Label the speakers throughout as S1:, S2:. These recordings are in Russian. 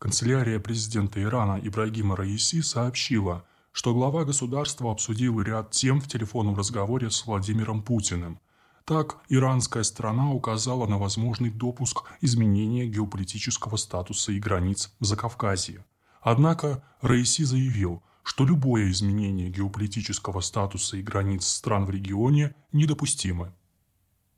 S1: канцелярия президента Ирана Ибрагима Раиси сообщила, что глава государства обсудил ряд тем в телефонном разговоре с Владимиром Путиным. Так, иранская страна указала на возможный допуск изменения геополитического статуса и границ в Закавказье. Однако Раиси заявил, что любое изменение геополитического статуса и границ стран в регионе недопустимо.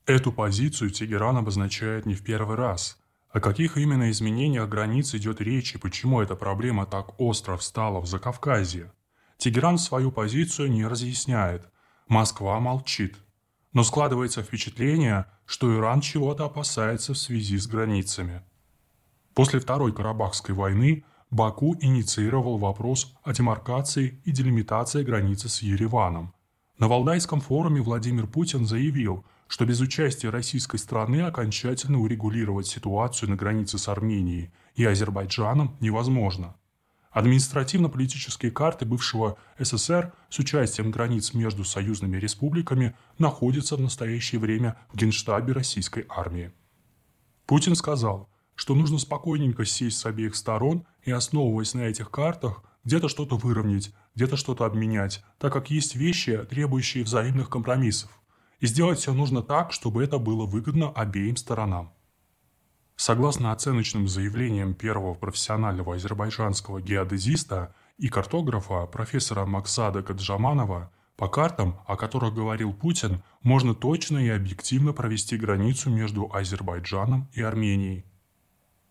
S1: Эту позицию Тегеран обозначает не в первый раз. О каких именно изменениях границ идет речь и почему эта проблема так остро встала в Закавказье? Тегеран свою позицию не разъясняет. Москва молчит. Но складывается впечатление, что Иран чего-то опасается в связи с границами. После Второй Карабахской войны Баку инициировал вопрос о демаркации и делимитации границы с Ереваном. На Валдайском форуме Владимир Путин заявил, что без участия российской страны окончательно урегулировать ситуацию на границе с Арменией и Азербайджаном невозможно. Административно-политические карты бывшего СССР с участием границ между союзными республиками находятся в настоящее время в генштабе российской армии. Путин сказал, что нужно спокойненько сесть с обеих сторон и, основываясь на этих картах, где-то что-то выровнять, где-то что-то обменять, так как есть вещи, требующие взаимных компромиссов. И сделать все нужно так, чтобы это было выгодно обеим сторонам. Согласно оценочным заявлениям первого профессионального азербайджанского геодезиста и картографа профессора Максада Каджаманова, по картам, о которых говорил Путин, можно точно и объективно провести границу между Азербайджаном и Арменией.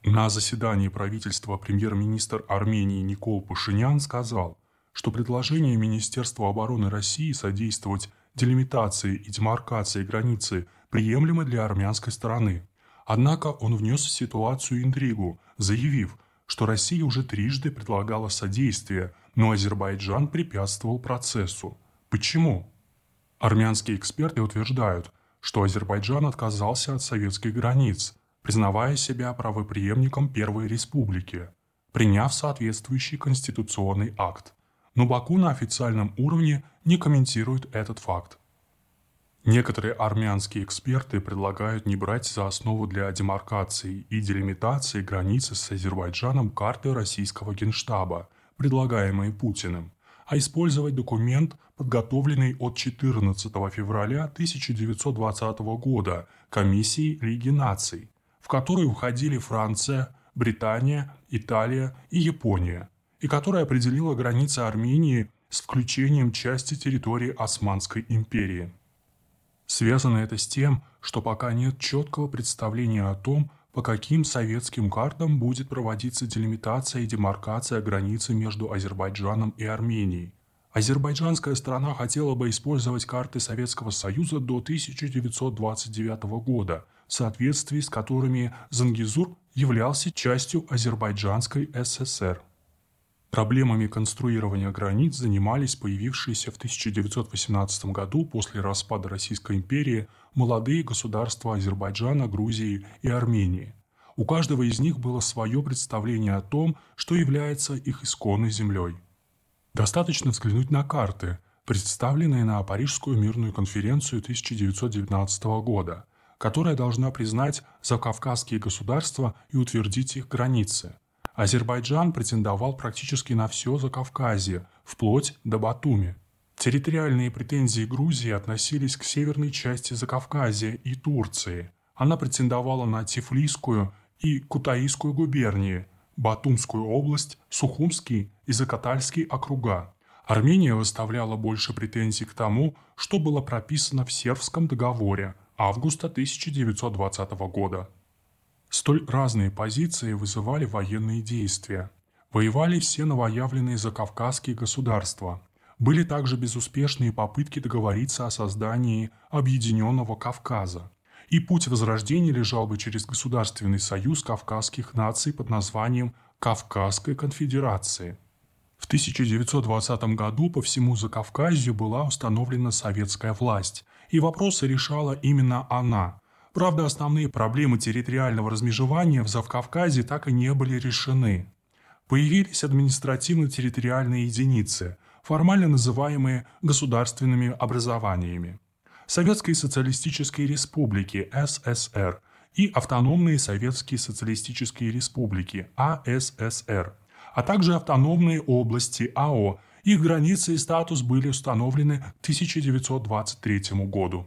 S1: На заседании правительства премьер-министр Армении Никол Пашинян сказал, что предложение Министерства обороны России содействовать делимитации и демаркации границы приемлемы для армянской стороны. Однако он внес в ситуацию интригу, заявив, что Россия уже трижды предлагала содействие, но Азербайджан препятствовал процессу. Почему? Армянские эксперты утверждают, что Азербайджан отказался от советских границ, признавая себя правоприемником Первой Республики, приняв соответствующий конституционный акт но Баку на официальном уровне не комментирует этот факт. Некоторые армянские эксперты предлагают не брать за основу для демаркации и делимитации границы с Азербайджаном карты российского генштаба, предлагаемые Путиным, а использовать документ, подготовленный от 14 февраля 1920 года Комиссией Лиги наций, в который уходили Франция, Британия, Италия и Япония, и которая определила границы Армении с включением части территории Османской империи. Связано это с тем, что пока нет четкого представления о том, по каким советским картам будет проводиться делимитация и демаркация границы между Азербайджаном и Арменией. Азербайджанская страна хотела бы использовать карты Советского Союза до 1929 года, в соответствии с которыми Зангизур являлся частью Азербайджанской ССР. Проблемами конструирования границ занимались появившиеся в 1918 году после распада Российской империи молодые государства Азербайджана, Грузии и Армении. У каждого из них было свое представление о том, что является их исконной землей. Достаточно взглянуть на карты, представленные на Парижскую мирную конференцию 1919 года, которая должна признать закавказские государства и утвердить их границы – Азербайджан претендовал практически на все Закавказье, вплоть до Батуми. Территориальные претензии Грузии относились к северной части Закавказья и Турции. Она претендовала на Тифлисскую и Кутаисскую губернии, Батумскую область, Сухумский и Закатальский округа. Армения выставляла больше претензий к тому, что было прописано в Сербском договоре августа 1920 года. Столь разные позиции вызывали военные действия. Воевали все новоявленные закавказские государства. Были также безуспешные попытки договориться о создании Объединенного Кавказа. И путь возрождения лежал бы через Государственный союз кавказских наций под названием Кавказской конфедерации. В 1920 году по всему Закавказью была установлена советская власть, и вопросы решала именно она, Правда, основные проблемы территориального размежевания в Завкавказе так и не были решены. Появились административно-территориальные единицы, формально называемые государственными образованиями. Советские социалистические республики СССР и автономные советские социалистические республики АССР, а также автономные области АО. Их границы и статус были установлены к 1923 году.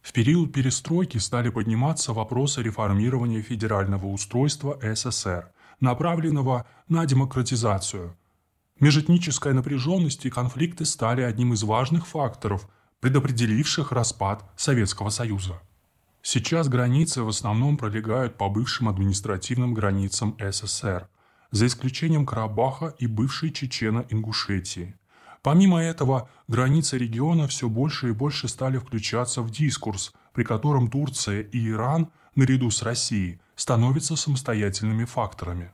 S1: В период перестройки стали подниматься вопросы реформирования федерального устройства СССР, направленного на демократизацию. Межэтническая напряженность и конфликты стали одним из важных факторов, предопределивших распад Советского Союза. Сейчас границы в основном пролегают по бывшим административным границам СССР, за исключением Карабаха и бывшей Чечено-Ингушетии. Помимо этого, границы региона все больше и больше стали включаться в дискурс, при котором Турция и Иран, наряду с Россией, становятся самостоятельными факторами.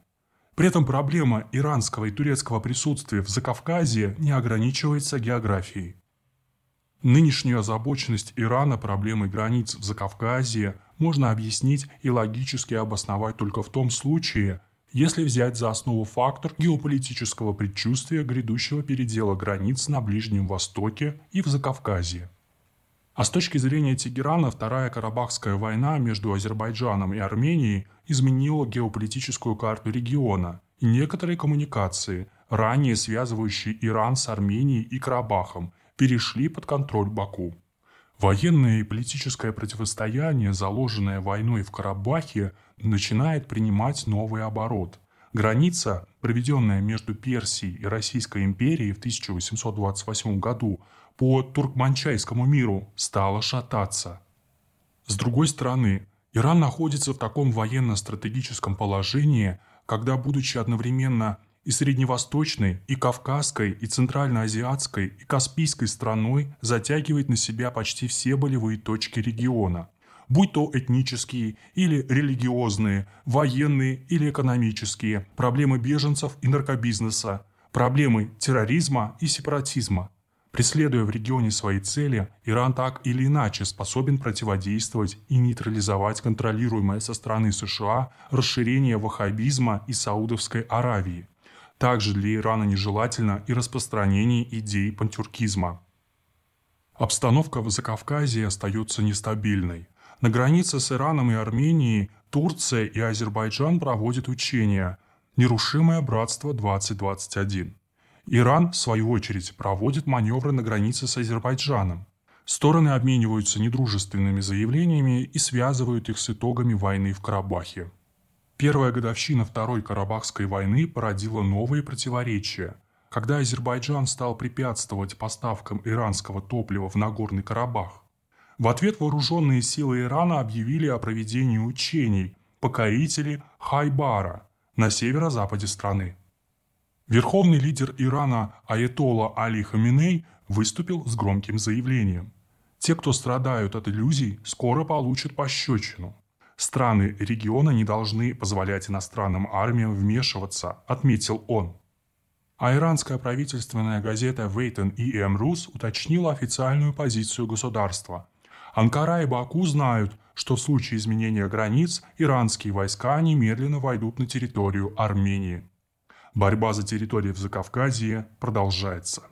S1: При этом проблема иранского и турецкого присутствия в Закавказье не ограничивается географией. Нынешнюю озабоченность Ирана проблемой границ в Закавказье можно объяснить и логически обосновать только в том случае, если взять за основу фактор геополитического предчувствия грядущего передела границ на Ближнем Востоке и в Закавказье. А с точки зрения Тегерана, Вторая Карабахская война между Азербайджаном и Арменией изменила геополитическую карту региона и некоторые коммуникации, ранее связывающие Иран с Арменией и Карабахом – перешли под контроль Баку. Военное и политическое противостояние, заложенное войной в Карабахе, начинает принимать новый оборот. Граница, проведенная между Персией и Российской империей в 1828 году по Туркманчайскому миру, стала шататься. С другой стороны, Иран находится в таком военно-стратегическом положении, когда, будучи одновременно и средневосточной, и кавказской, и центральноазиатской, и каспийской страной затягивает на себя почти все болевые точки региона, будь то этнические или религиозные, военные или экономические, проблемы беженцев и наркобизнеса, проблемы терроризма и сепаратизма. Преследуя в регионе свои цели, Иран так или иначе способен противодействовать и нейтрализовать контролируемое со стороны США расширение ваххабизма и Саудовской Аравии – также для Ирана нежелательно и распространение идей пантюркизма. Обстановка в Закавказье остается нестабильной. На границе с Ираном и Арменией Турция и Азербайджан проводят учения «Нерушимое братство-2021». Иран, в свою очередь, проводит маневры на границе с Азербайджаном. Стороны обмениваются недружественными заявлениями и связывают их с итогами войны в Карабахе. Первая годовщина Второй Карабахской войны породила новые противоречия. Когда Азербайджан стал препятствовать поставкам иранского топлива в Нагорный Карабах. В ответ вооруженные силы Ирана объявили о проведении учений «Покорители Хайбара» на северо-западе страны. Верховный лидер Ирана Аятолла Али Хаминей выступил с громким заявлением. Те, кто страдают от иллюзий, скоро получат пощечину. Страны региона не должны позволять иностранным армиям вмешиваться, отметил он. А иранская правительственная газета «Вейтен и Эмрус» уточнила официальную позицию государства. Анкара и Баку знают, что в случае изменения границ иранские войска немедленно войдут на территорию Армении. Борьба за территорию в Закавказье продолжается.